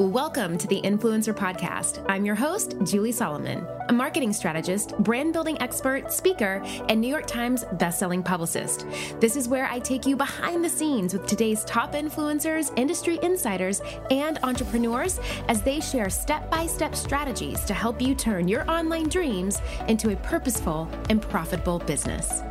Welcome to the Influencer Podcast. I'm your host, Julie Solomon, a marketing strategist, brand building expert, speaker, and New York Times bestselling publicist. This is where I take you behind the scenes with today's top influencers, industry insiders, and entrepreneurs as they share step by step strategies to help you turn your online dreams into a purposeful and profitable business.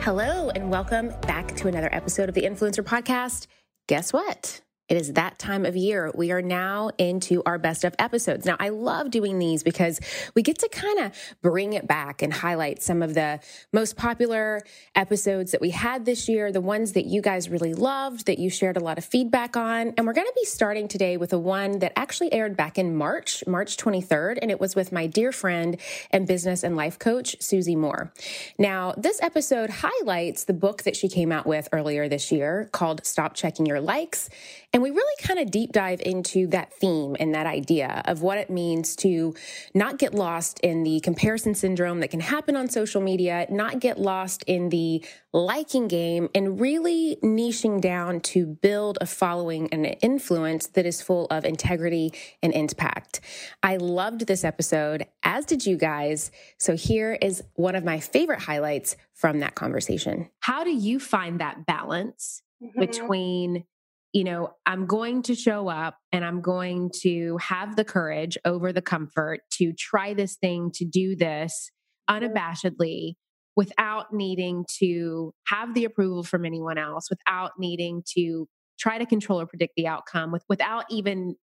Hello, and welcome back to another episode of the Influencer Podcast. Guess what? It is that time of year. We are now into our best of episodes. Now, I love doing these because we get to kind of bring it back and highlight some of the most popular episodes that we had this year, the ones that you guys really loved, that you shared a lot of feedback on. And we're going to be starting today with a one that actually aired back in March, March 23rd, and it was with my dear friend and business and life coach, Susie Moore. Now, this episode highlights the book that she came out with earlier this year called Stop Checking Your Likes. And we really kind of deep dive into that theme and that idea of what it means to not get lost in the comparison syndrome that can happen on social media, not get lost in the liking game, and really niching down to build a following and an influence that is full of integrity and impact. I loved this episode, as did you guys. So here is one of my favorite highlights from that conversation. How do you find that balance mm-hmm. between you know, I'm going to show up and I'm going to have the courage over the comfort to try this thing, to do this unabashedly without needing to have the approval from anyone else, without needing to try to control or predict the outcome, with, without even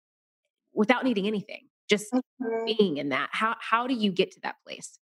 without needing anything, just mm-hmm. being in that. How how do you get to that place?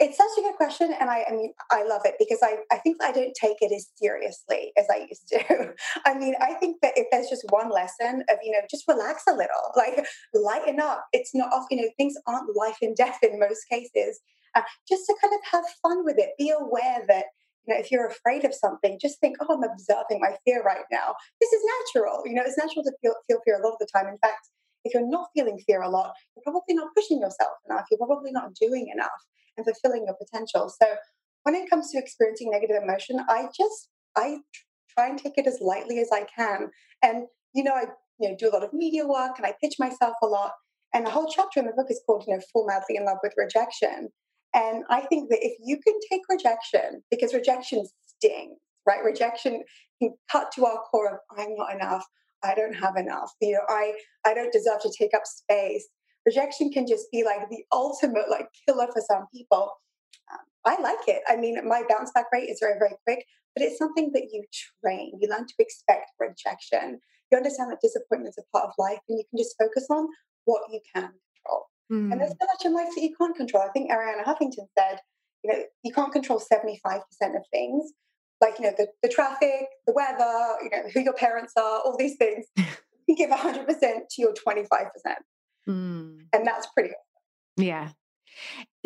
It's such a good question. And I, I mean, I love it because I, I think I don't take it as seriously as I used to. I mean, I think that if there's just one lesson of, you know, just relax a little, like lighten up. It's not, you know, things aren't life and death in most cases. Uh, just to kind of have fun with it. Be aware that you know, if you're afraid of something, just think, oh, I'm observing my fear right now. This is natural. You know, it's natural to feel, feel fear a lot of the time. In fact, if you're not feeling fear a lot, you're probably not pushing yourself enough. You're probably not doing enough and fulfilling your potential. So when it comes to experiencing negative emotion, I just I try and take it as lightly as I can. And you know, I you know do a lot of media work and I pitch myself a lot. And the whole chapter in the book is called, you know, Fall Madly in Love with Rejection. And I think that if you can take rejection, because rejection stings, right? Rejection can cut to our core of I'm not enough, I don't have enough, you know, I I don't deserve to take up space rejection can just be like the ultimate like killer for some people. Um, I like it. I mean, my bounce back rate is very, very quick, but it's something that you train. You learn to expect rejection. You understand that disappointment is a part of life, and you can just focus on what you can control. Mm. And there's so much in life that you can't control. I think Arianna Huffington said, you know, you can't control 75% of things, like, you know, the, the traffic, the weather, you know, who your parents are, all these things. you give 100% to your 25%. Mm. And that's pretty awesome. Yeah.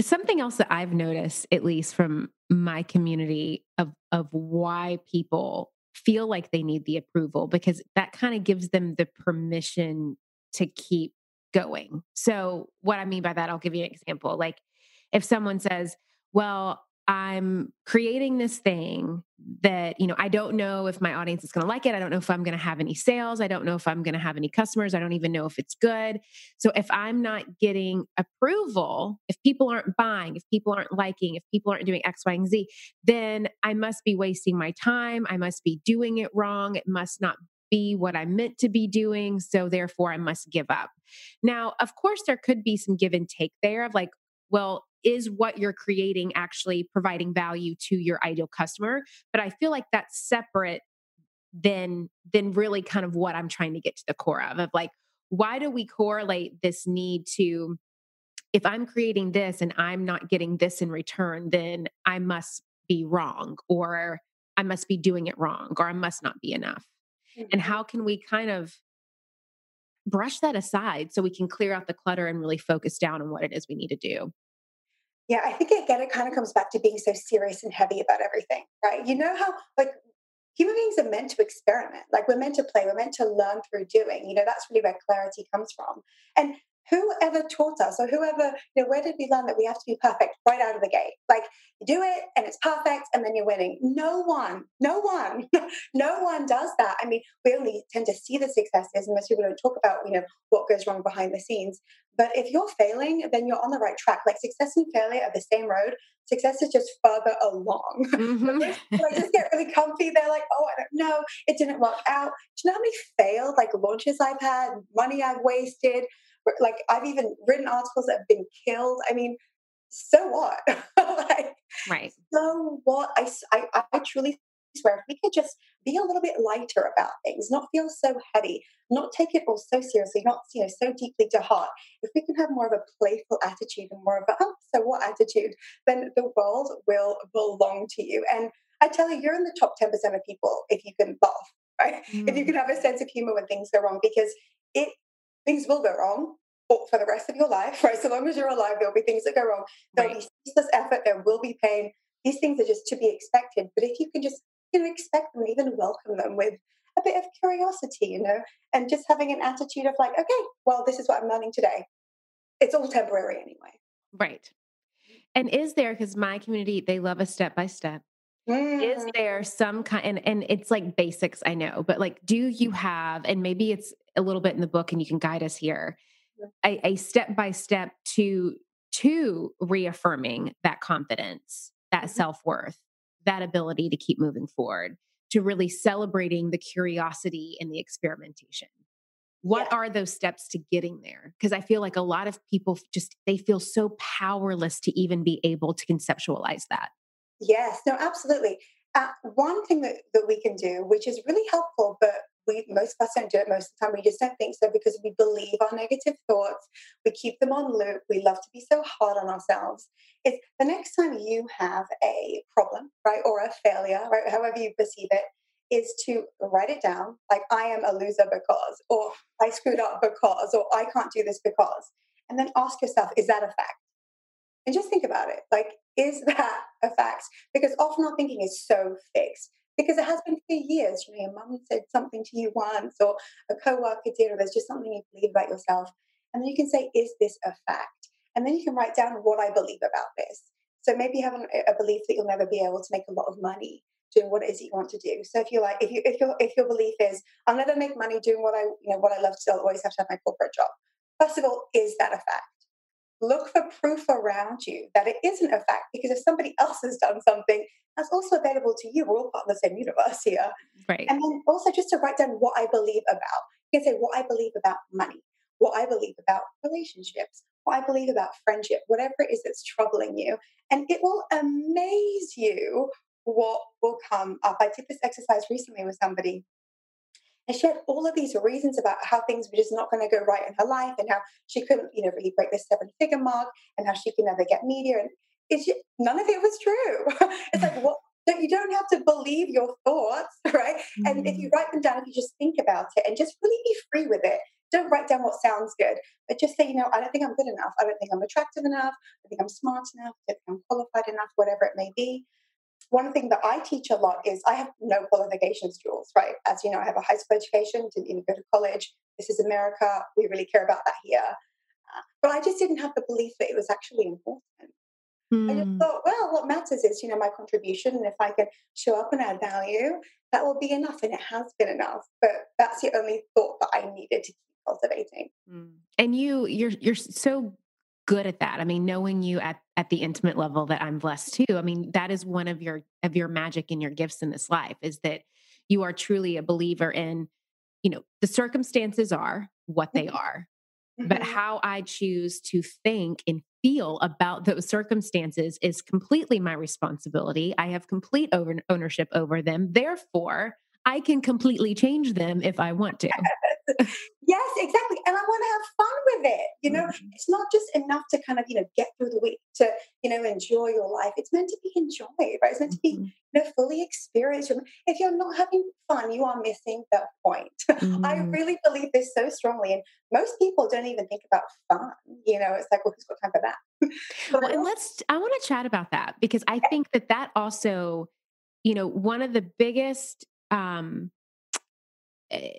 Something else that I've noticed, at least from my community, of, of why people feel like they need the approval, because that kind of gives them the permission to keep going. So, what I mean by that, I'll give you an example. Like, if someone says, Well, I'm creating this thing that, you know, I don't know if my audience is going to like it. I don't know if I'm going to have any sales. I don't know if I'm going to have any customers. I don't even know if it's good. So if I'm not getting approval, if people aren't buying, if people aren't liking, if people aren't doing X, Y, and Z, then I must be wasting my time. I must be doing it wrong. It must not be what I'm meant to be doing. So therefore, I must give up. Now, of course, there could be some give and take there of like, well, is what you're creating actually providing value to your ideal customer but i feel like that's separate than than really kind of what i'm trying to get to the core of of like why do we correlate this need to if i'm creating this and i'm not getting this in return then i must be wrong or i must be doing it wrong or i must not be enough mm-hmm. and how can we kind of brush that aside so we can clear out the clutter and really focus down on what it is we need to do yeah, I think again, it kind of comes back to being so serious and heavy about everything, right? You know how, like, human beings are meant to experiment. Like, we're meant to play, we're meant to learn through doing. You know, that's really where clarity comes from. And whoever taught us or whoever, you know, where did we learn that we have to be perfect right out of the gate? Like you do it and it's perfect and then you're winning. No one, no one, no one does that. I mean, we only tend to see the successes and most people don't talk about, you know, what goes wrong behind the scenes. But if you're failing, then you're on the right track. Like success and failure are the same road. Success is just further along. Mm-hmm. Just get really comfy. They're like, oh, I don't know. It didn't work out. Do you know how many failed like launches I've had, money I've wasted? Like I've even written articles that have been killed. I mean, so what? like, right. So what? I, I, I truly swear if we could just be a little bit lighter about things, not feel so heavy, not take it all so seriously, not you know so deeply to heart. If we can have more of a playful attitude and more of a oh so what attitude, then the world will belong to you. And I tell you, you're in the top ten percent of people if you can laugh, right? Mm. If you mm. can have a sense of humor when things go wrong, because it things will go wrong for the rest of your life, right? So long as you're alive, there'll be things that go wrong. There'll right. be ceaseless effort. There will be pain. These things are just to be expected. But if you can just, you know, expect them, even welcome them with a bit of curiosity, you know, and just having an attitude of like, okay, well, this is what I'm learning today. It's all temporary anyway. Right. And is there, because my community, they love a step by step. Is mm. there some kind and, and it's like basics, I know, but like do you mm. have, and maybe it's a little bit in the book and you can guide us here, a step by step to to reaffirming that confidence, that mm-hmm. self-worth, that ability to keep moving forward, to really celebrating the curiosity and the experimentation. What yeah. are those steps to getting there? Because I feel like a lot of people just they feel so powerless to even be able to conceptualize that. Yes, no, absolutely. Uh, one thing that, that we can do, which is really helpful, but we most of us don't do it most of the time. We just don't think so because we believe our negative thoughts. We keep them on loop. We love to be so hard on ourselves. It's the next time you have a problem, right, or a failure, right, however you perceive it, is to write it down like I am a loser because, or I screwed up because, or I can't do this because. And then ask yourself, is that a fact? And just think about it. Like, is that a fact? Because often our thinking is so fixed because it has been for years. You know, your mum said something to you once, or a coworker did, or there's just something you believe about yourself. And then you can say, Is this a fact? And then you can write down what I believe about this. So maybe you have a belief that you'll never be able to make a lot of money doing what it is you want to do. So if you're like, if you if your if your belief is I'll never make money doing what I you know what I love to do, I'll always have to have my corporate job. First of all, is that a fact? Look for proof around you that it isn't a fact because if somebody else has done something that's also available to you. We're all part of the same universe here. Right. And then also just to write down what i believe about. You can say what i believe about money what i believe about relationships what i believe about friendship whatever it is that's troubling you. And it will amaze you what will come up. I did this exercise recently with somebody and she had all of these reasons about how things were just not going to go right in her life and how she couldn't, you know, really break the seven figure mark and how she could never get media. And it's just, none of it was true. it's like, what? So you don't have to believe your thoughts, right? Mm-hmm. And if you mm. write them down, if you just think about it and just really be free with it, don't write down what sounds good, but just say, you know, I don't think I'm good enough. I don't think I'm attractive enough. I think I'm smart enough. I think I'm qualified enough, whatever it may be one thing that I teach a lot is I have no qualifications, Jules, right? As you know, I have a high school education, didn't even go to college. This is America. We really care about that here. Uh, but I just didn't have the belief that it was actually important. Mm. I just hmm. thought, well, what matters is, you know, my contribution. And if I can show up and add value, that will be enough. And it has been enough. But that's the only thought that I needed to keep cultivating. Mm. And you, you're, you're so good at that. I mean, knowing you at at the intimate level that I'm blessed to. I mean, that is one of your of your magic and your gifts in this life is that you are truly a believer in, you know, the circumstances are what they mm-hmm. are. Mm-hmm. But how I choose to think and feel about those circumstances is completely my responsibility. I have complete over- ownership over them. Therefore, I can completely change them if I want to. Yes, exactly. And I want to have fun with it. You know, mm-hmm. it's not just enough to kind of, you know, get through the week to, you know, enjoy your life. It's meant to be enjoyed, right? It's meant to be, mm-hmm. you know, fully experienced. If you're not having fun, you are missing the point. Mm-hmm. I really believe this so strongly. And most people don't even think about fun. You know, it's like, well, who's got time for that? well, and let's, I want to chat about that because I think that that also, you know, one of the biggest, um, eh,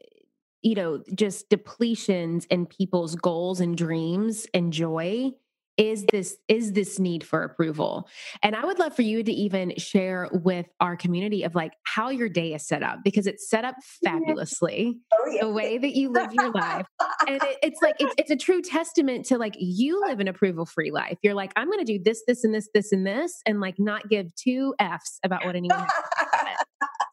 you know, just depletions in people's goals and dreams and joy is this is this need for approval. And i would love for you to even share with our community of like how your day is set up because it's set up fabulously oh, yeah. the way that you live your life. And it, it's like it's, it's a true testament to like you live an approval free life. You're like i'm going to do this this and this this and this and like not give two f's about what anyone has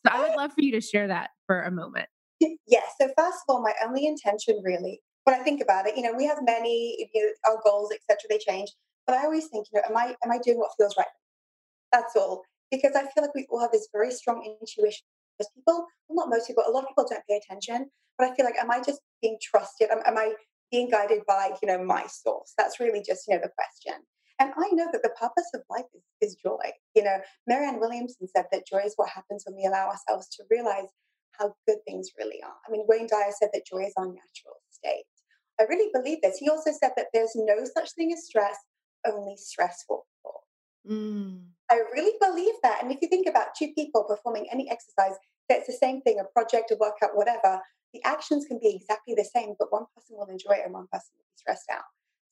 so i would love for you to share that for a moment yes so first of all my only intention really when I think about it, you know, we have many, you know, our goals, etc. They change, but I always think, you know, am I am I doing what feels right? That's all, because I feel like we all have this very strong intuition. Most people, well, not most people, a lot of people don't pay attention, but I feel like, am I just being trusted? Am, am I being guided by, you know, my source? That's really just, you know, the question. And I know that the purpose of life is, is joy. You know, Marianne Williamson said that joy is what happens when we allow ourselves to realize how good things really are. I mean, Wayne Dyer said that joy is our natural state. I really believe this. He also said that there's no such thing as stress, only stressful people. Mm. I really believe that. And if you think about two people performing any exercise, that's the same thing, a project, a workout, whatever, the actions can be exactly the same, but one person will enjoy it and one person will be stressed out.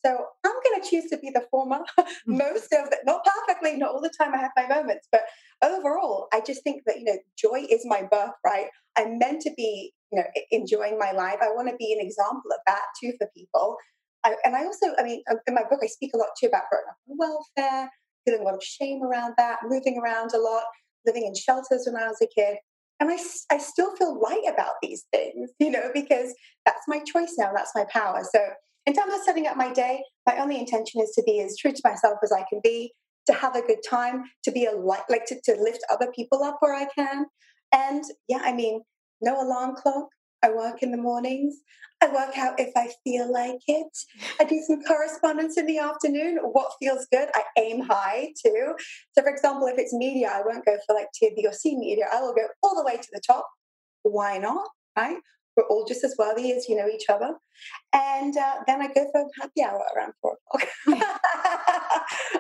So I'm going to choose to be the former hmm. most of it, not perfectly, not all the time I have my moments, but overall, I just think that, you know, joy is my birthright. I'm meant to be, you know, enjoying my life. I want to be an example of that too for people. I, and I also, I mean, in my book, I speak a lot too about growing up on welfare, feeling a lot of shame around that, moving around a lot, living in shelters when I was a kid. And I, I still feel light about these things, you know, because that's my choice now, that's my power. So in terms of setting up my day, my only intention is to be as true to myself as I can be, to have a good time, to be a light, like to, to lift other people up where I can. And yeah, I mean, no alarm clock. I work in the mornings. I work out if I feel like it. I do some correspondence in the afternoon. What feels good? I aim high too. So, for example, if it's media, I won't go for like B or C media. I will go all the way to the top. Why not? Right? We're all just as worthy as you know each other. And uh, then I go for happy hour around four o'clock.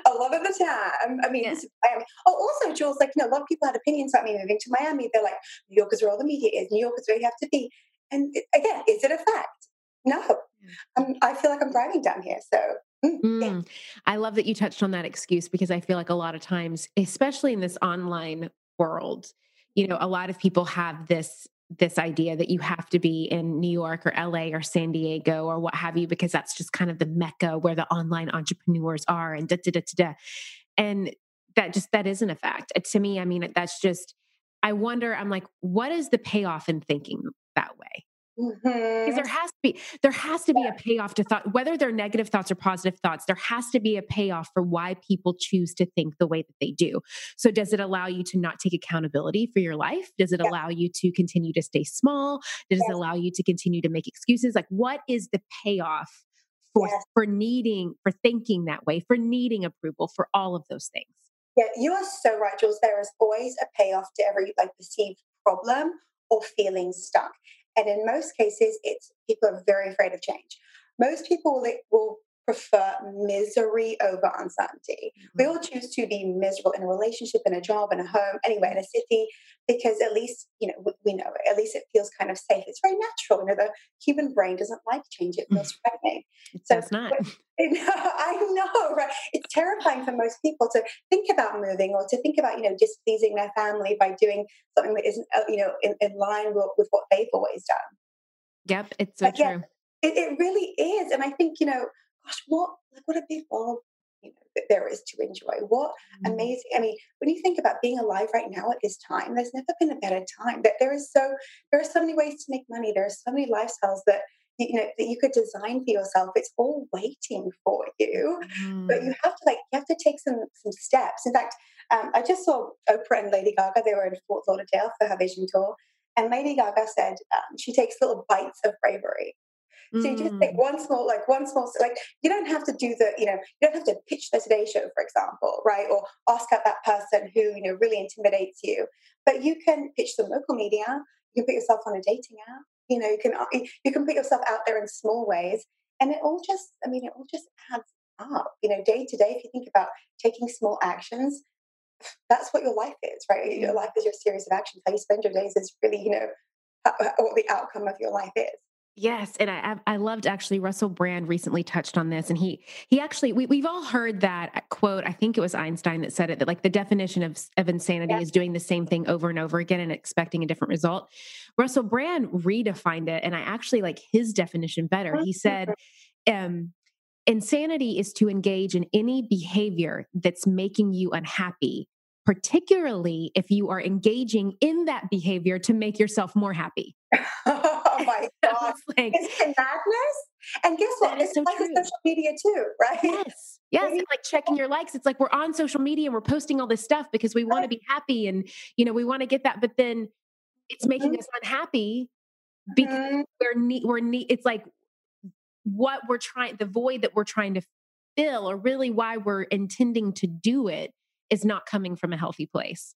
a lot of the time. I mean, yeah. oh, also, Jules, like, you know, a lot of people had opinions about me moving to Miami. They're like, New York is where all the media is. New York is where you have to be. And again, is it a fact? No. Um, I feel like I'm thriving down here. So mm, Mm. I love that you touched on that excuse because I feel like a lot of times, especially in this online world, you know, a lot of people have this this idea that you have to be in New York or LA or San Diego or what have you, because that's just kind of the mecca where the online entrepreneurs are and da da da da. da. And that just that isn't a fact. To me, I mean, that's just I wonder, I'm like, what is the payoff in thinking that way? Because mm-hmm. there has to be there has to be a payoff to thought, whether they're negative thoughts or positive thoughts. There has to be a payoff for why people choose to think the way that they do. So, does it allow you to not take accountability for your life? Does it yeah. allow you to continue to stay small? Does it allow you to continue to make excuses? Like, what is the payoff for for needing for thinking that way, for needing approval, for all of those things? Yeah, you are so right, Jules. There is always a payoff to every like perceived problem or feeling stuck. And in most cases, it's people are very afraid of change. Most people will prefer misery over uncertainty. Mm-hmm. We all choose to be miserable in a relationship, in a job, in a home, anywhere in a city, because at least, you know, we, we know it. At least it feels kind of safe. It's very natural. You know, the human brain doesn't like change. It feels threatening. so it's not. I know, right? It's terrifying for most people to think about moving or to think about, you know, displeasing their family by doing something that isn't, uh, you know, in, in line with, with, what they've always done. Yep, it's so but true. Yeah, it, it really is. And I think, you know, gosh, what like what a big world you know there is to enjoy. What mm. amazing! I mean, when you think about being alive right now at this time, there's never been a better time. That there is so there are so many ways to make money. There are so many lifestyles that you know that you could design for yourself. It's all waiting for you, mm. but you have to like you have to take some some steps. In fact, um, I just saw Oprah and Lady Gaga. They were in Fort Lauderdale for her vision tour, and Lady Gaga said um, she takes little bites of bravery. So you just take mm. one small, like one small, like you don't have to do the, you know, you don't have to pitch the Today Show, for example, right? Or ask out that person who, you know, really intimidates you. But you can pitch some local media. You can put yourself on a dating app. You know, you can uh, you can put yourself out there in small ways, and it all just, I mean, it all just adds up. You know, day to day. If you think about taking small actions, that's what your life is, right? Your life is your series of actions. How you spend your days is really, you know, what the outcome of your life is. Yes, and I I loved actually Russell Brand recently touched on this, and he he actually we we've all heard that uh, quote. I think it was Einstein that said it that like the definition of of insanity yeah. is doing the same thing over and over again and expecting a different result. Russell Brand redefined it, and I actually like his definition better. He said, um, "Insanity is to engage in any behavior that's making you unhappy." Particularly if you are engaging in that behavior to make yourself more happy. oh my god! like, it's madness. And guess what? It's so like social media too, right? Yes. Yes. Maybe- like checking your likes. It's like we're on social media and we're posting all this stuff because we want to be happy and you know we want to get that, but then it's making mm-hmm. us unhappy because mm-hmm. we're ne- we're ne- it's like what we're trying the void that we're trying to fill or really why we're intending to do it is not coming from a healthy place.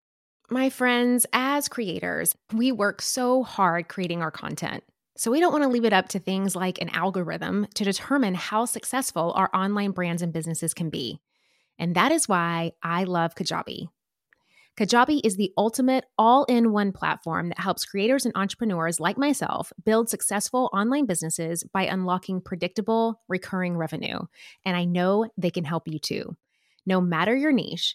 My friends, as creators, we work so hard creating our content. So we don't want to leave it up to things like an algorithm to determine how successful our online brands and businesses can be. And that is why I love Kajabi. Kajabi is the ultimate all in one platform that helps creators and entrepreneurs like myself build successful online businesses by unlocking predictable, recurring revenue. And I know they can help you too. No matter your niche,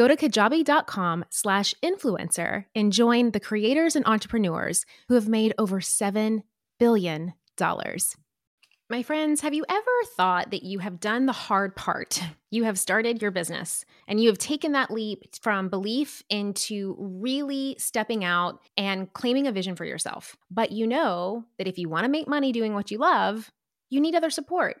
Go to kajabi.com slash influencer and join the creators and entrepreneurs who have made over $7 billion. My friends, have you ever thought that you have done the hard part? You have started your business and you have taken that leap from belief into really stepping out and claiming a vision for yourself. But you know that if you want to make money doing what you love, you need other support.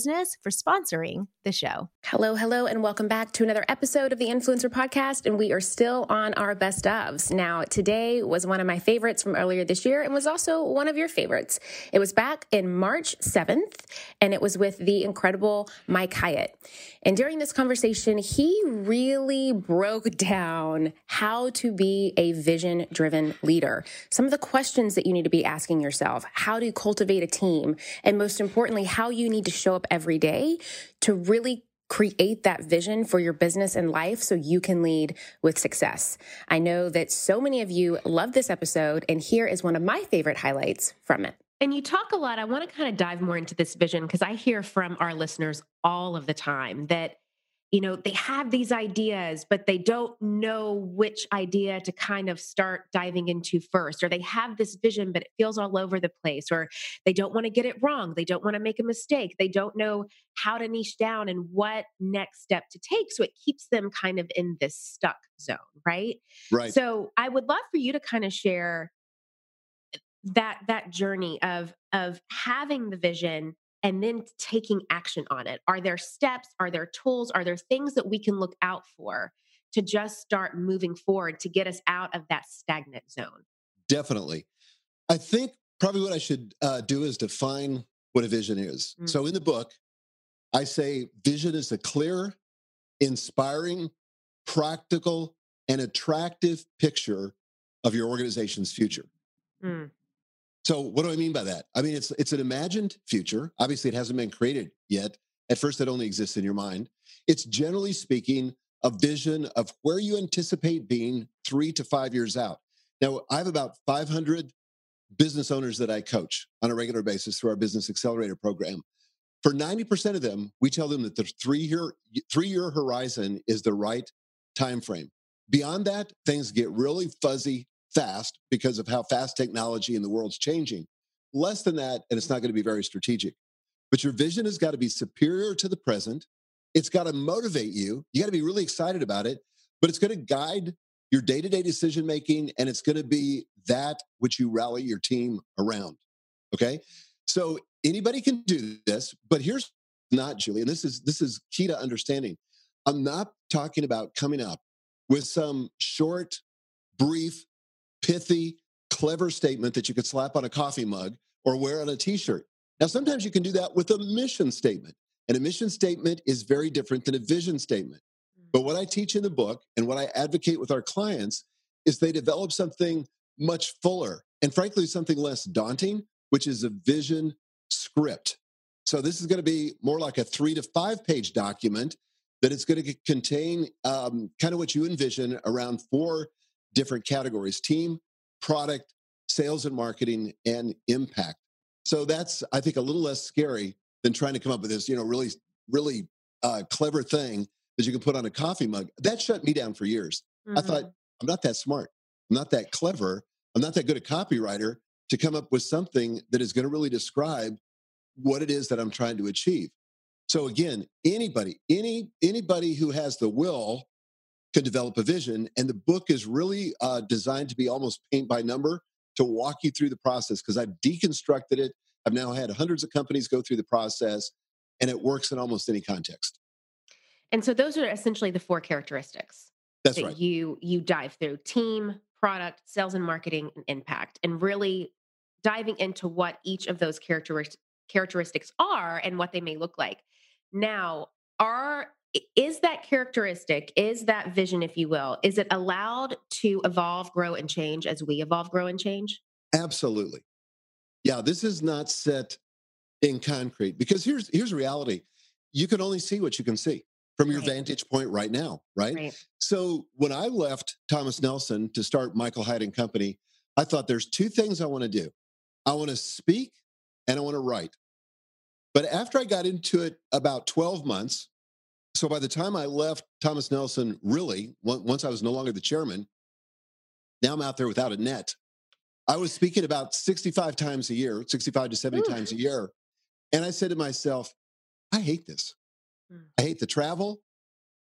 Business for sponsoring the show. Hello, hello, and welcome back to another episode of the Influencer Podcast. And we are still on our best ofs. Now, today was one of my favorites from earlier this year and was also one of your favorites. It was back in March 7th, and it was with the incredible Mike Hyatt. And during this conversation, he really broke down how to be a vision driven leader. Some of the questions that you need to be asking yourself, how to cultivate a team, and most importantly, how you need to show up every day to really create that vision for your business and life so you can lead with success. I know that so many of you love this episode, and here is one of my favorite highlights from it. And you talk a lot. I want to kind of dive more into this vision because I hear from our listeners all of the time that you know they have these ideas but they don't know which idea to kind of start diving into first or they have this vision but it feels all over the place or they don't want to get it wrong they don't want to make a mistake they don't know how to niche down and what next step to take so it keeps them kind of in this stuck zone right? Right. So i would love for you to kind of share that that journey of of having the vision and then taking action on it? Are there steps? Are there tools? Are there things that we can look out for to just start moving forward to get us out of that stagnant zone? Definitely. I think probably what I should uh, do is define what a vision is. Mm. So in the book, I say vision is a clear, inspiring, practical, and attractive picture of your organization's future. Mm. So what do I mean by that? I mean it's it's an imagined future. Obviously, it hasn't been created yet. At first, it only exists in your mind. It's generally speaking a vision of where you anticipate being three to five years out. Now, I have about 500 business owners that I coach on a regular basis through our Business Accelerator program. For 90% of them, we tell them that the three-year three-year horizon is the right time frame. Beyond that, things get really fuzzy fast because of how fast technology in the world's changing. Less than that, and it's not going to be very strategic. But your vision has got to be superior to the present. It's got to motivate you. You got to be really excited about it, but it's going to guide your day to day decision making, and it's going to be that which you rally your team around. Okay. So anybody can do this, but here's not, Julie, and this is this is key to understanding. I'm not talking about coming up with some short, brief, pithy, clever statement that you could slap on a coffee mug or wear on a t-shirt. Now, sometimes you can do that with a mission statement. And a mission statement is very different than a vision statement. But what I teach in the book and what I advocate with our clients is they develop something much fuller and frankly something less daunting, which is a vision script. So this is going to be more like a three to five page document that it's going to contain um, kind of what you envision around four different categories team, product, sales and marketing, and impact. So that's, I think, a little less scary than trying to come up with this, you know, really, really uh, clever thing that you can put on a coffee mug. That shut me down for years. Mm-hmm. I thought, mm-hmm. I'm not that smart. I'm not that clever. I'm not that good a copywriter to come up with something that is going to really describe what it is that I'm trying to achieve. So again, anybody, any anybody who has the will can develop a vision, and the book is really uh, designed to be almost paint by number to walk you through the process because I've deconstructed it. I've now had hundreds of companies go through the process, and it works in almost any context. And so those are essentially the four characteristics That's that right. you you dive through: team, product, sales and marketing, and impact, and really diving into what each of those characteristics characteristics are and what they may look like. Now, are is that characteristic, is that vision, if you will, is it allowed to evolve, grow, and change as we evolve, grow, and change? Absolutely. Yeah, this is not set in concrete because here's here's reality. You can only see what you can see from your right. vantage point right now, right? right? So when I left Thomas Nelson to start Michael Hyatt and Company, I thought there's two things I want to do. I want to speak and I want to write. But after I got into it about 12 months, so by the time I left Thomas Nelson, really, once I was no longer the chairman, now I'm out there without a net. I was speaking about 65 times a year, 65 to 70 Ooh. times a year. And I said to myself, I hate this. Mm. I hate the travel.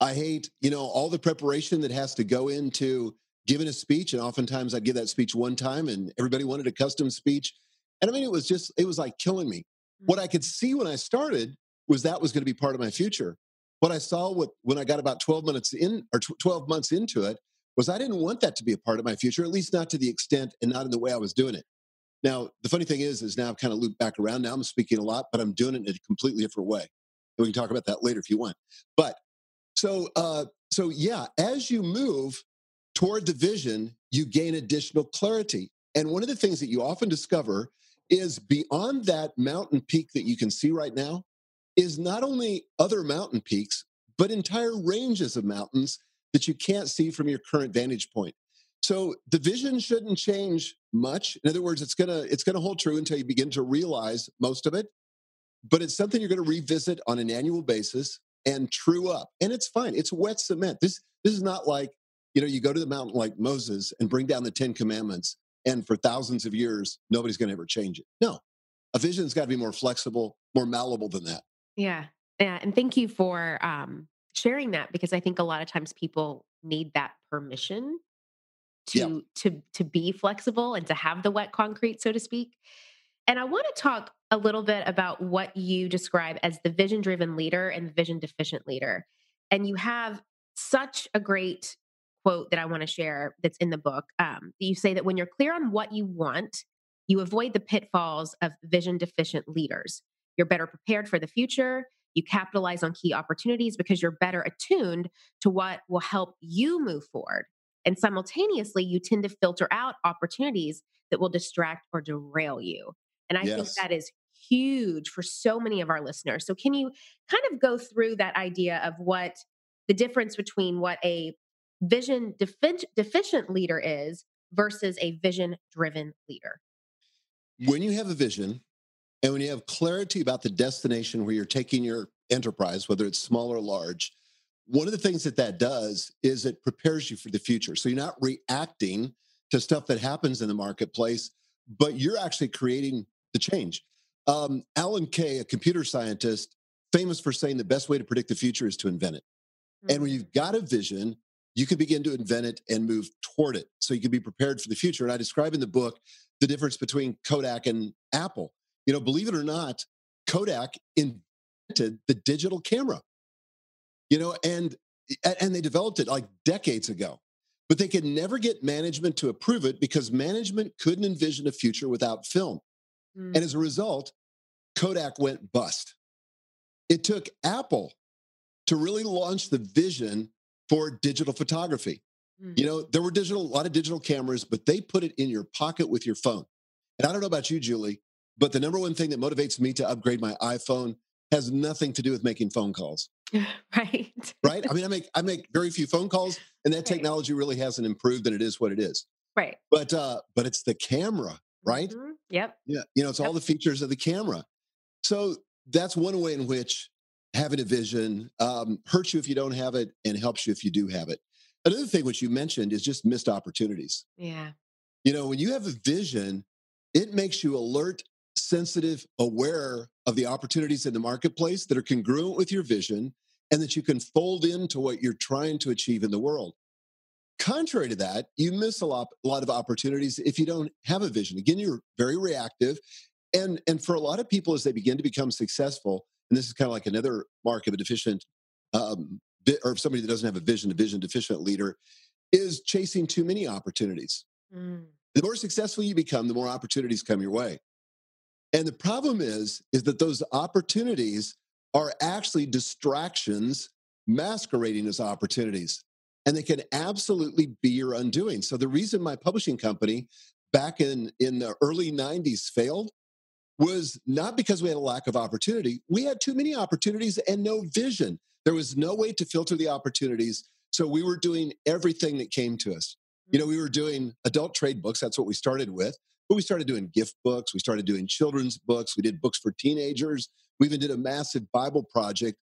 I hate, you know, all the preparation that has to go into giving a speech. And oftentimes I'd give that speech one time and everybody wanted a custom speech. And I mean, it was just, it was like killing me. What I could see when I started was that was going to be part of my future. What I saw when I got about 12 minutes in or 12 months into it was I didn't want that to be a part of my future, at least not to the extent and not in the way I was doing it. Now, the funny thing is, is now I've kind of looped back around. Now I'm speaking a lot, but I'm doing it in a completely different way. And we can talk about that later if you want. But so, uh, so yeah, as you move toward the vision, you gain additional clarity. And one of the things that you often discover is beyond that mountain peak that you can see right now is not only other mountain peaks, but entire ranges of mountains that you can't see from your current vantage point. So the vision shouldn't change much. In other words, it's gonna it's gonna hold true until you begin to realize most of it. But it's something you're gonna revisit on an annual basis and true up. And it's fine. It's wet cement. This this is not like, you know, you go to the mountain like Moses and bring down the Ten Commandments and for thousands of years nobody's to ever change it no a vision's got to be more flexible more malleable than that yeah yeah and thank you for um, sharing that because i think a lot of times people need that permission to yeah. to to be flexible and to have the wet concrete so to speak and i want to talk a little bit about what you describe as the vision driven leader and the vision deficient leader and you have such a great quote that I want to share that's in the book. Um, you say that when you're clear on what you want, you avoid the pitfalls of vision deficient leaders. You're better prepared for the future. You capitalize on key opportunities because you're better attuned to what will help you move forward. And simultaneously, you tend to filter out opportunities that will distract or derail you. And I yes. think that is huge for so many of our listeners. So, can you kind of go through that idea of what the difference between what a vision defi- deficient leader is versus a vision driven leader? When you have a vision and when you have clarity about the destination where you're taking your enterprise, whether it's small or large, one of the things that that does is it prepares you for the future. So you're not reacting to stuff that happens in the marketplace, but you're actually creating the change. Um, Alan Kay, a computer scientist, famous for saying the best way to predict the future is to invent it. Mm-hmm. And when mm-hmm. you've got a vision, you can begin to invent it and move toward it. So you can be prepared for the future. And I describe in the book the difference between Kodak and Apple. You know, believe it or not, Kodak invented the digital camera. You know, and and they developed it like decades ago. But they could never get management to approve it because management couldn't envision a future without film. Mm. And as a result, Kodak went bust. It took Apple to really launch the vision for digital photography. Mm. You know, there were digital, a lot of digital cameras, but they put it in your pocket with your phone. And I don't know about you, Julie, but the number one thing that motivates me to upgrade my iPhone has nothing to do with making phone calls. right. right. I mean, I make I make very few phone calls, and that right. technology really hasn't improved, and it is what it is. Right. But uh, but it's the camera, right? Mm-hmm. Yep. Yeah. You know, it's yep. all the features of the camera. So that's one way in which having a vision um, hurts you if you don't have it and helps you if you do have it. Another thing which you mentioned is just missed opportunities. Yeah. You know, when you have a vision, it makes you alert, sensitive, aware of the opportunities in the marketplace that are congruent with your vision and that you can fold into what you're trying to achieve in the world. Contrary to that, you miss a lot, a lot of opportunities if you don't have a vision. Again, you're very reactive. And, and for a lot of people, as they begin to become successful, and this is kind of like another mark of a deficient um, or somebody that doesn't have a vision, a vision deficient leader, is chasing too many opportunities. Mm. The more successful you become, the more opportunities come your way. And the problem is, is that those opportunities are actually distractions masquerading as opportunities. And they can absolutely be your undoing. So the reason my publishing company back in, in the early 90s failed was not because we had a lack of opportunity. We had too many opportunities and no vision. There was no way to filter the opportunities. So we were doing everything that came to us. You know, mm. we were doing adult trade books. That's what we started with. But we started doing gift books. We started doing children's books. We did books for teenagers. We even did a massive Bible project.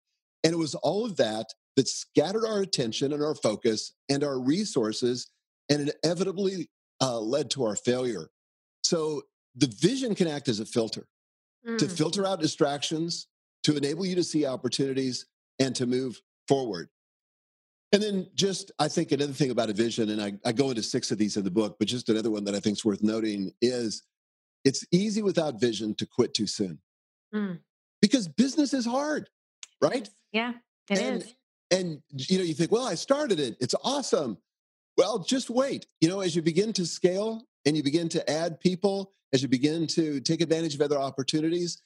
And it was all of that that scattered our attention and our focus and our resources and inevitably uh, led to our failure. So the vision can act as a filter mm. to filter out distractions, to enable you to see opportunities, and to move forward. And then, just I think another thing about a vision, and I, I go into six of these in the book, but just another one that I think is worth noting is it's easy without vision to quit too soon mm. because business is hard, right? Yeah, it and, is. And you know, you think, well, I started it; it's awesome. Well, just wait. You know, as you begin to scale and you begin to add people as you begin to take advantage of other opportunities,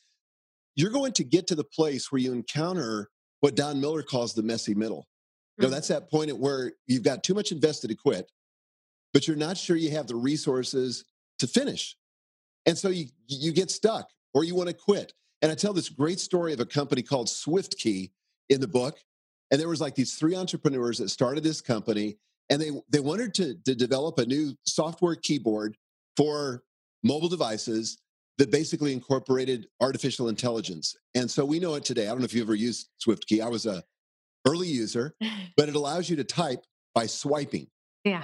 you're going to get to the place where you encounter what Don Miller calls the messy middle. You know, mm. that's that point at where you've got too much invested to quit, but you're not sure you have the resources to finish. And so you you get stuck or you want to quit. And I tell this great story of a company called SwiftKey in the book. And there was like these three entrepreneurs that started this company and they they wanted to, to develop a new software keyboard for mobile devices that basically incorporated artificial intelligence. And so we know it today. I don't know if you ever used SwiftKey. I was a early user, but it allows you to type by swiping. Yeah.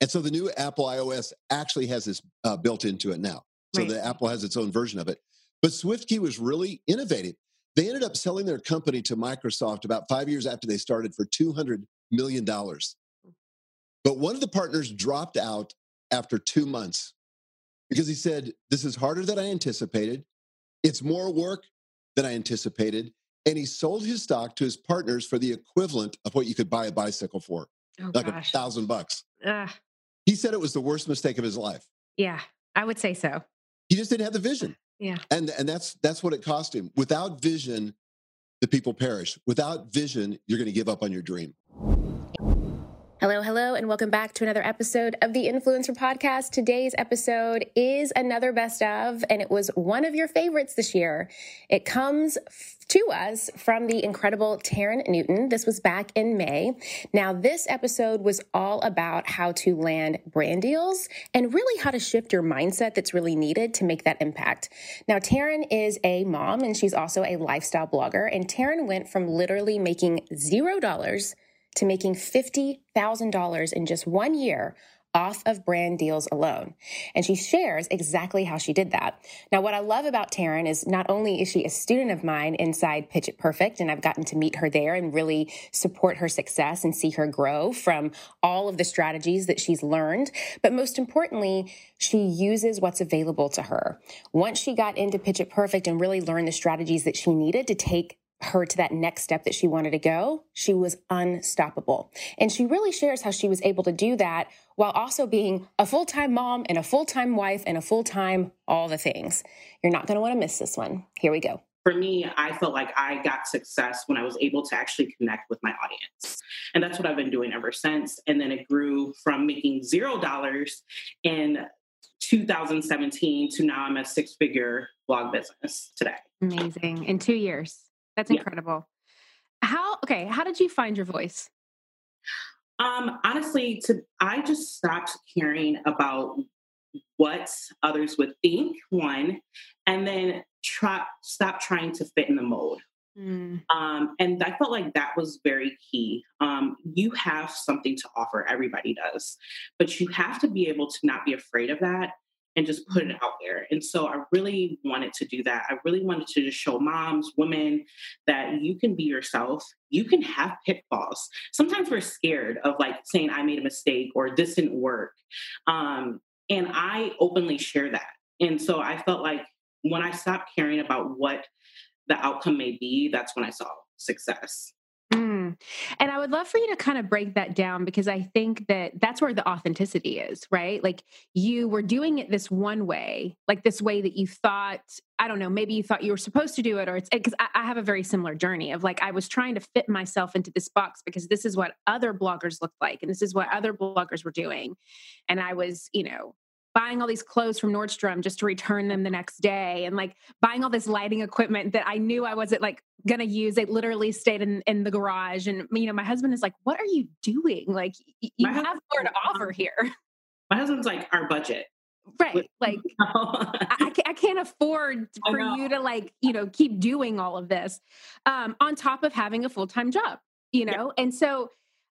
And so the new Apple iOS actually has this uh, built into it now. So right. the Apple has its own version of it. But SwiftKey was really innovative. They ended up selling their company to Microsoft about five years after they started for $200 million. But one of the partners dropped out after two months because he said, This is harder than I anticipated. It's more work than I anticipated. And he sold his stock to his partners for the equivalent of what you could buy a bicycle for, oh, like gosh. a thousand bucks. He said it was the worst mistake of his life. Yeah, I would say so. He just didn't have the vision. Yeah. And and that's that's what it cost him. Without vision, the people perish. Without vision, you're going to give up on your dream. Hello, hello, and welcome back to another episode of the Influencer Podcast. Today's episode is another best of, and it was one of your favorites this year. It comes to us from the incredible Taryn Newton. This was back in May. Now, this episode was all about how to land brand deals and really how to shift your mindset that's really needed to make that impact. Now, Taryn is a mom and she's also a lifestyle blogger, and Taryn went from literally making zero dollars to making $50,000 in just one year off of brand deals alone. And she shares exactly how she did that. Now, what I love about Taryn is not only is she a student of mine inside Pitch It Perfect, and I've gotten to meet her there and really support her success and see her grow from all of the strategies that she's learned, but most importantly, she uses what's available to her. Once she got into Pitch It Perfect and really learned the strategies that she needed to take her to that next step that she wanted to go, she was unstoppable. And she really shares how she was able to do that while also being a full time mom and a full time wife and a full time all the things. You're not going to want to miss this one. Here we go. For me, I felt like I got success when I was able to actually connect with my audience. And that's what I've been doing ever since. And then it grew from making zero dollars in 2017 to now I'm a six figure blog business today. Amazing. In two years. That's incredible. Yeah. How okay, how did you find your voice? Um honestly to I just stopped caring about what others would think one and then try stop trying to fit in the mold. Mm. Um, and I felt like that was very key. Um, you have something to offer, everybody does, but you have to be able to not be afraid of that and just put it mm-hmm. out there. And so I really wanted to do that. I really wanted to just show moms, women that you can be yourself. You can have pitfalls. Sometimes we're scared of like saying I made a mistake or this didn't work. Um, and I openly share that. And so I felt like when I stopped caring about what the outcome may be, that's when I saw success. Mm. And I would love for you to kind of break that down because I think that that's where the authenticity is, right? Like you were doing it this one way, like this way that you thought, I don't know, maybe you thought you were supposed to do it, or it's because I, I have a very similar journey of like I was trying to fit myself into this box because this is what other bloggers looked like and this is what other bloggers were doing. And I was, you know, buying all these clothes from Nordstrom just to return them the next day and like buying all this lighting equipment that I knew I wasn't like going to use. It literally stayed in, in the garage. And, you know, my husband is like, what are you doing? Like, you my have more to offer here. My husband's like, our budget. Right. Like, I, I, can't afford for you to like, you know, keep doing all of this um, on top of having a full time job, you know? Yeah. And so,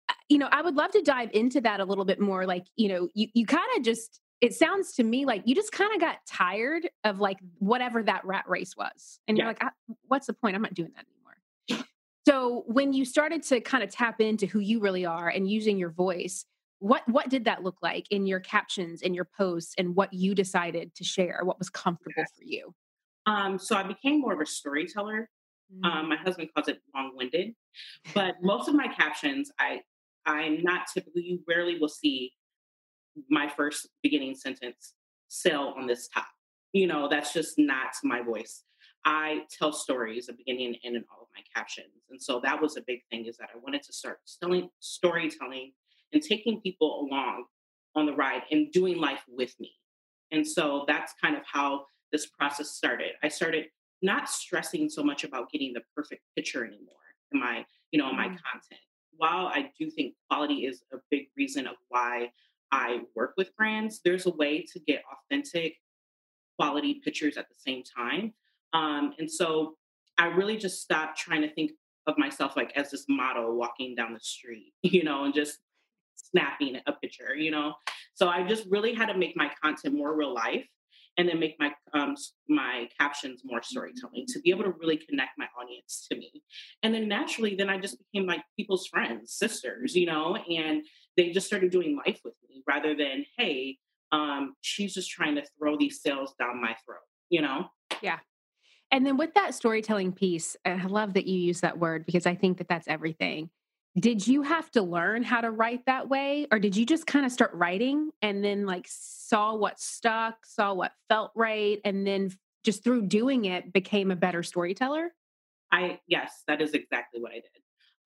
uh, you know, I would love to dive into that a little bit more. Like, you know, you, you kind of just it sounds to me like you just kind of got tired of like whatever that rat race was. And you're like, what's the point? I'm not doing that anymore. So when you started to kind of tap into who you really are and using your voice, what what did that look like in your captions, in your posts, and what you decided to share? What was comfortable for you? Um, so I became more of a storyteller. Mm-hmm. Um, my husband calls it long-winded, but most of my captions, I I'm not typically. You rarely will see my first beginning sentence sell on this top. You know, that's just not my voice. I tell stories, a beginning and end in all of my captions. And so that was a big thing is that I wanted to start telling storytelling and taking people along on the ride and doing life with me. And so that's kind of how this process started. I started not stressing so much about getting the perfect picture anymore in my, you know, in my mm. content. While I do think quality is a big reason of why I work with brands, there's a way to get authentic quality pictures at the same time. Um, and so I really just stopped trying to think of myself like as this model walking down the street, you know, and just snapping a picture, you know. So I just really had to make my content more real life and then make my um, my captions more storytelling to be able to really connect my audience to me. And then naturally then i just became like people's friends sisters you know and they just started doing life with me rather than hey um, she's just trying to throw these sales down my throat you know? Yeah. And then with that storytelling piece i love that you use that word because i think that that's everything did you have to learn how to write that way or did you just kind of start writing and then like saw what stuck saw what felt right and then just through doing it became a better storyteller? I yes that is exactly what i did.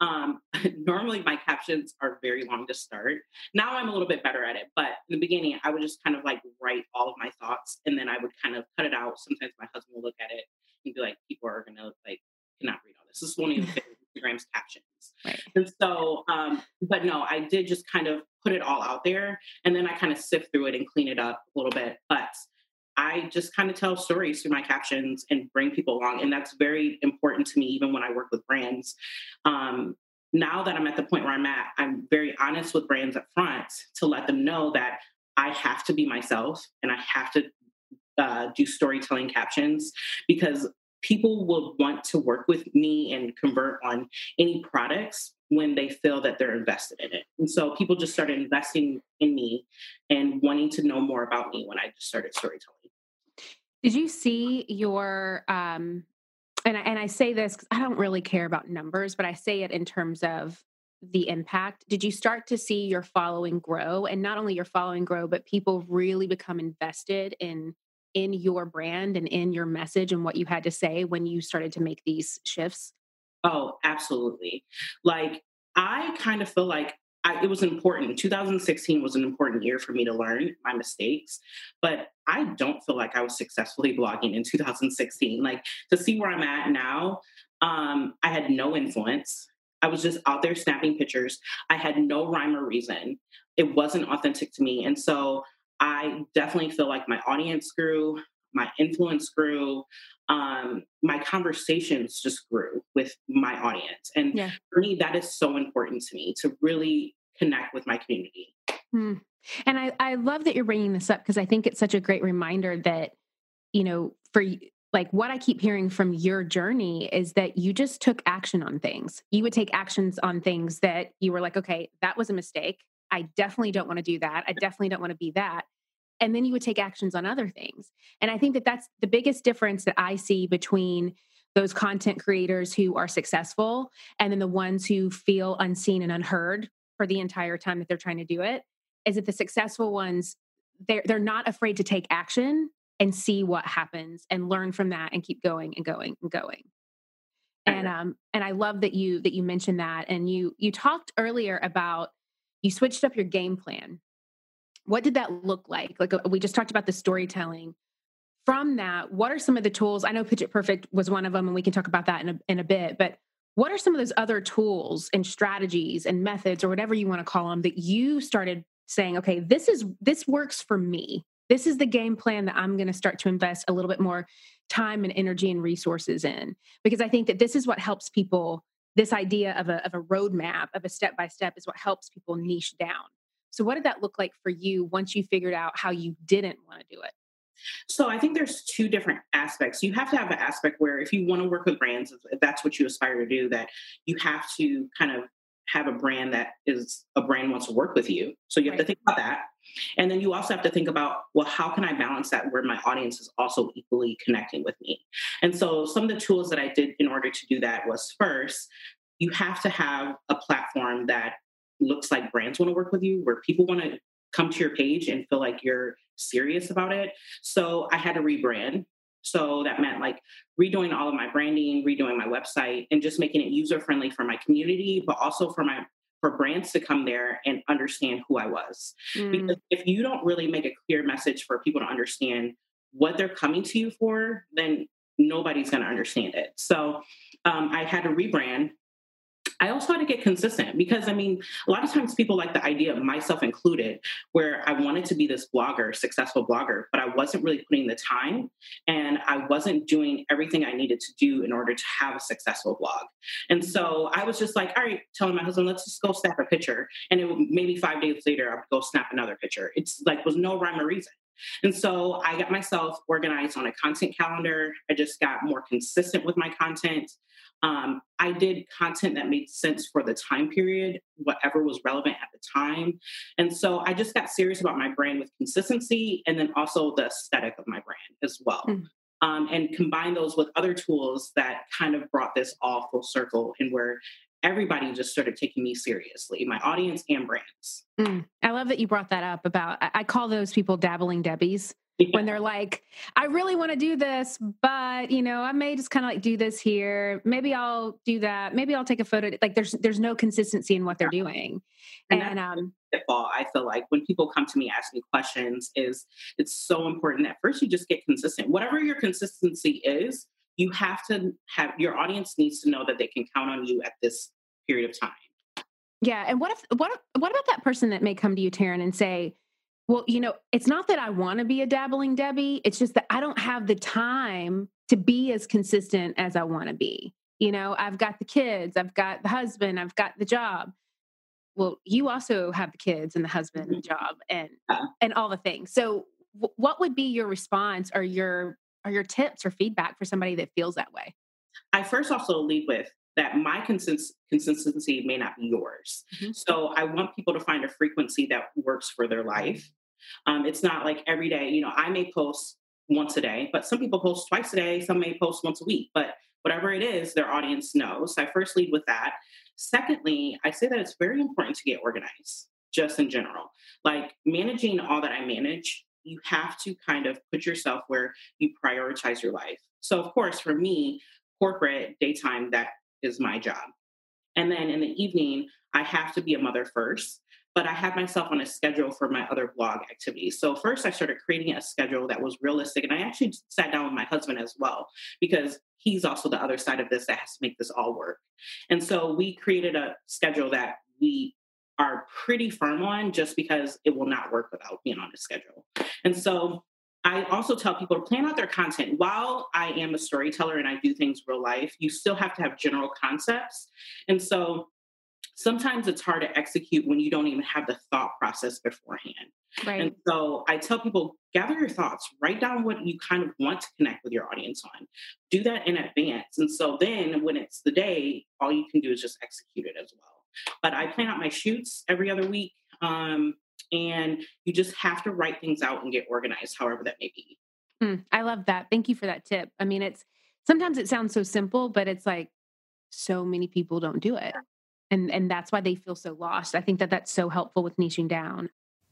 Um, normally my captions are very long to start. Now i'm a little bit better at it but in the beginning i would just kind of like write all of my thoughts and then i would kind of cut it out. Sometimes my husband will look at it and be like people are gonna like cannot read all this. This is one of the Instagram's captions. Right. And so, um, but no, I did just kind of put it all out there and then I kind of sift through it and clean it up a little bit. But I just kind of tell stories through my captions and bring people along. And that's very important to me, even when I work with brands. Um, now that I'm at the point where I'm at, I'm very honest with brands up front to let them know that I have to be myself and I have to uh, do storytelling captions because people will want to work with me and convert on any products when they feel that they're invested in it. And so people just started investing in me and wanting to know more about me when I just started storytelling. Did you see your um and I, and I say this cuz I don't really care about numbers, but I say it in terms of the impact. Did you start to see your following grow and not only your following grow but people really become invested in in your brand and in your message and what you had to say when you started to make these shifts? Oh, absolutely. Like, I kind of feel like I, it was important. 2016 was an important year for me to learn my mistakes, but I don't feel like I was successfully blogging in 2016. Like, to see where I'm at now, um, I had no influence. I was just out there snapping pictures. I had no rhyme or reason. It wasn't authentic to me. And so I definitely feel like my audience grew, my influence grew, um, my conversations just grew with my audience. And yeah. for me, that is so important to me to really connect with my community. Hmm. And I, I love that you're bringing this up because I think it's such a great reminder that, you know, for like what I keep hearing from your journey is that you just took action on things. You would take actions on things that you were like, okay, that was a mistake. I definitely don't want to do that. I definitely don't want to be that. And then you would take actions on other things. And I think that that's the biggest difference that I see between those content creators who are successful and then the ones who feel unseen and unheard for the entire time that they're trying to do it is that the successful ones they're they're not afraid to take action and see what happens and learn from that and keep going and going and going and um and i love that you that you mentioned that and you you talked earlier about you switched up your game plan. What did that look like? Like uh, we just talked about the storytelling. From that, what are some of the tools? I know Pitch It Perfect was one of them, and we can talk about that in a, in a bit. But what are some of those other tools and strategies and methods, or whatever you want to call them, that you started saying, okay, this is this works for me. This is the game plan that I'm going to start to invest a little bit more time and energy and resources in, because I think that this is what helps people this idea of a, of a roadmap of a step by step is what helps people niche down so what did that look like for you once you figured out how you didn't want to do it so I think there's two different aspects. You have to have an aspect where if you want to work with brands, if that's what you aspire to do, that you have to kind of have a brand that is a brand wants to work with you. So you have right. to think about that. And then you also have to think about, well, how can I balance that where my audience is also equally connecting with me? And so some of the tools that I did in order to do that was first, you have to have a platform that looks like brands want to work with you, where people want to come to your page and feel like you're serious about it. So I had to rebrand. So that meant like redoing all of my branding, redoing my website, and just making it user friendly for my community, but also for my for brands to come there and understand who I was. Mm. Because if you don't really make a clear message for people to understand what they're coming to you for, then nobody's going to understand it. So um, I had to rebrand I also had to get consistent because I mean, a lot of times people like the idea, of myself included, where I wanted to be this blogger, successful blogger, but I wasn't really putting the time and I wasn't doing everything I needed to do in order to have a successful blog. And so I was just like, all right, telling my husband, let's just go snap a picture. And it maybe five days later, I would go snap another picture. It's like was no rhyme or reason. And so I got myself organized on a content calendar. I just got more consistent with my content. Um, I did content that made sense for the time period, whatever was relevant at the time. And so I just got serious about my brand with consistency and then also the aesthetic of my brand as well. Mm. Um, and combine those with other tools that kind of brought this all full circle and where everybody just started taking me seriously, my audience and brands. Mm, I love that you brought that up about, I call those people dabbling Debbies. Yeah. When they're like, I really want to do this, but you know, I may just kind of like do this here. Maybe I'll do that. Maybe I'll take a photo. Like, there's there's no consistency in what they're doing. And, and um, pitfall I feel like when people come to me asking questions is it's so important at first you just get consistent. Whatever your consistency is, you have to have your audience needs to know that they can count on you at this period of time. Yeah, and what if what what about that person that may come to you, Taryn, and say, "Well, you know, it's not that I want to be a dabbling Debbie. It's just that I don't have the time to be as consistent as I want to be. You know, I've got the kids, I've got the husband, I've got the job. Well, you also have the kids and the husband and the mm-hmm. job and yeah. and all the things. So, w- what would be your response or your or your tips or feedback for somebody that feels that way? I first also lead with that my consist- consistency may not be yours. Mm-hmm. So I want people to find a frequency that works for their life. Um, it's not like every day, you know, I may post once a day, but some people post twice a day, some may post once a week, but whatever it is, their audience knows. So I first lead with that. Secondly, I say that it's very important to get organized, just in general. Like managing all that I manage, you have to kind of put yourself where you prioritize your life. So, of course, for me, corporate daytime, that is my job. And then in the evening, I have to be a mother first, but I have myself on a schedule for my other blog activities. So first I started creating a schedule that was realistic. And I actually sat down with my husband as well, because he's also the other side of this that has to make this all work. And so we created a schedule that we are pretty firm on just because it will not work without being on a schedule. And so I also tell people to plan out their content. While I am a storyteller and I do things real life, you still have to have general concepts. And so sometimes it's hard to execute when you don't even have the thought process beforehand. Right. And so I tell people gather your thoughts, write down what you kind of want to connect with your audience on. Do that in advance. And so then when it's the day, all you can do is just execute it as well. But I plan out my shoots every other week. Um, and you just have to write things out and get organized, however that may be. Mm, I love that. Thank you for that tip. I mean, it's sometimes it sounds so simple, but it's like so many people don't do it. And and that's why they feel so lost. I think that that's so helpful with niching down.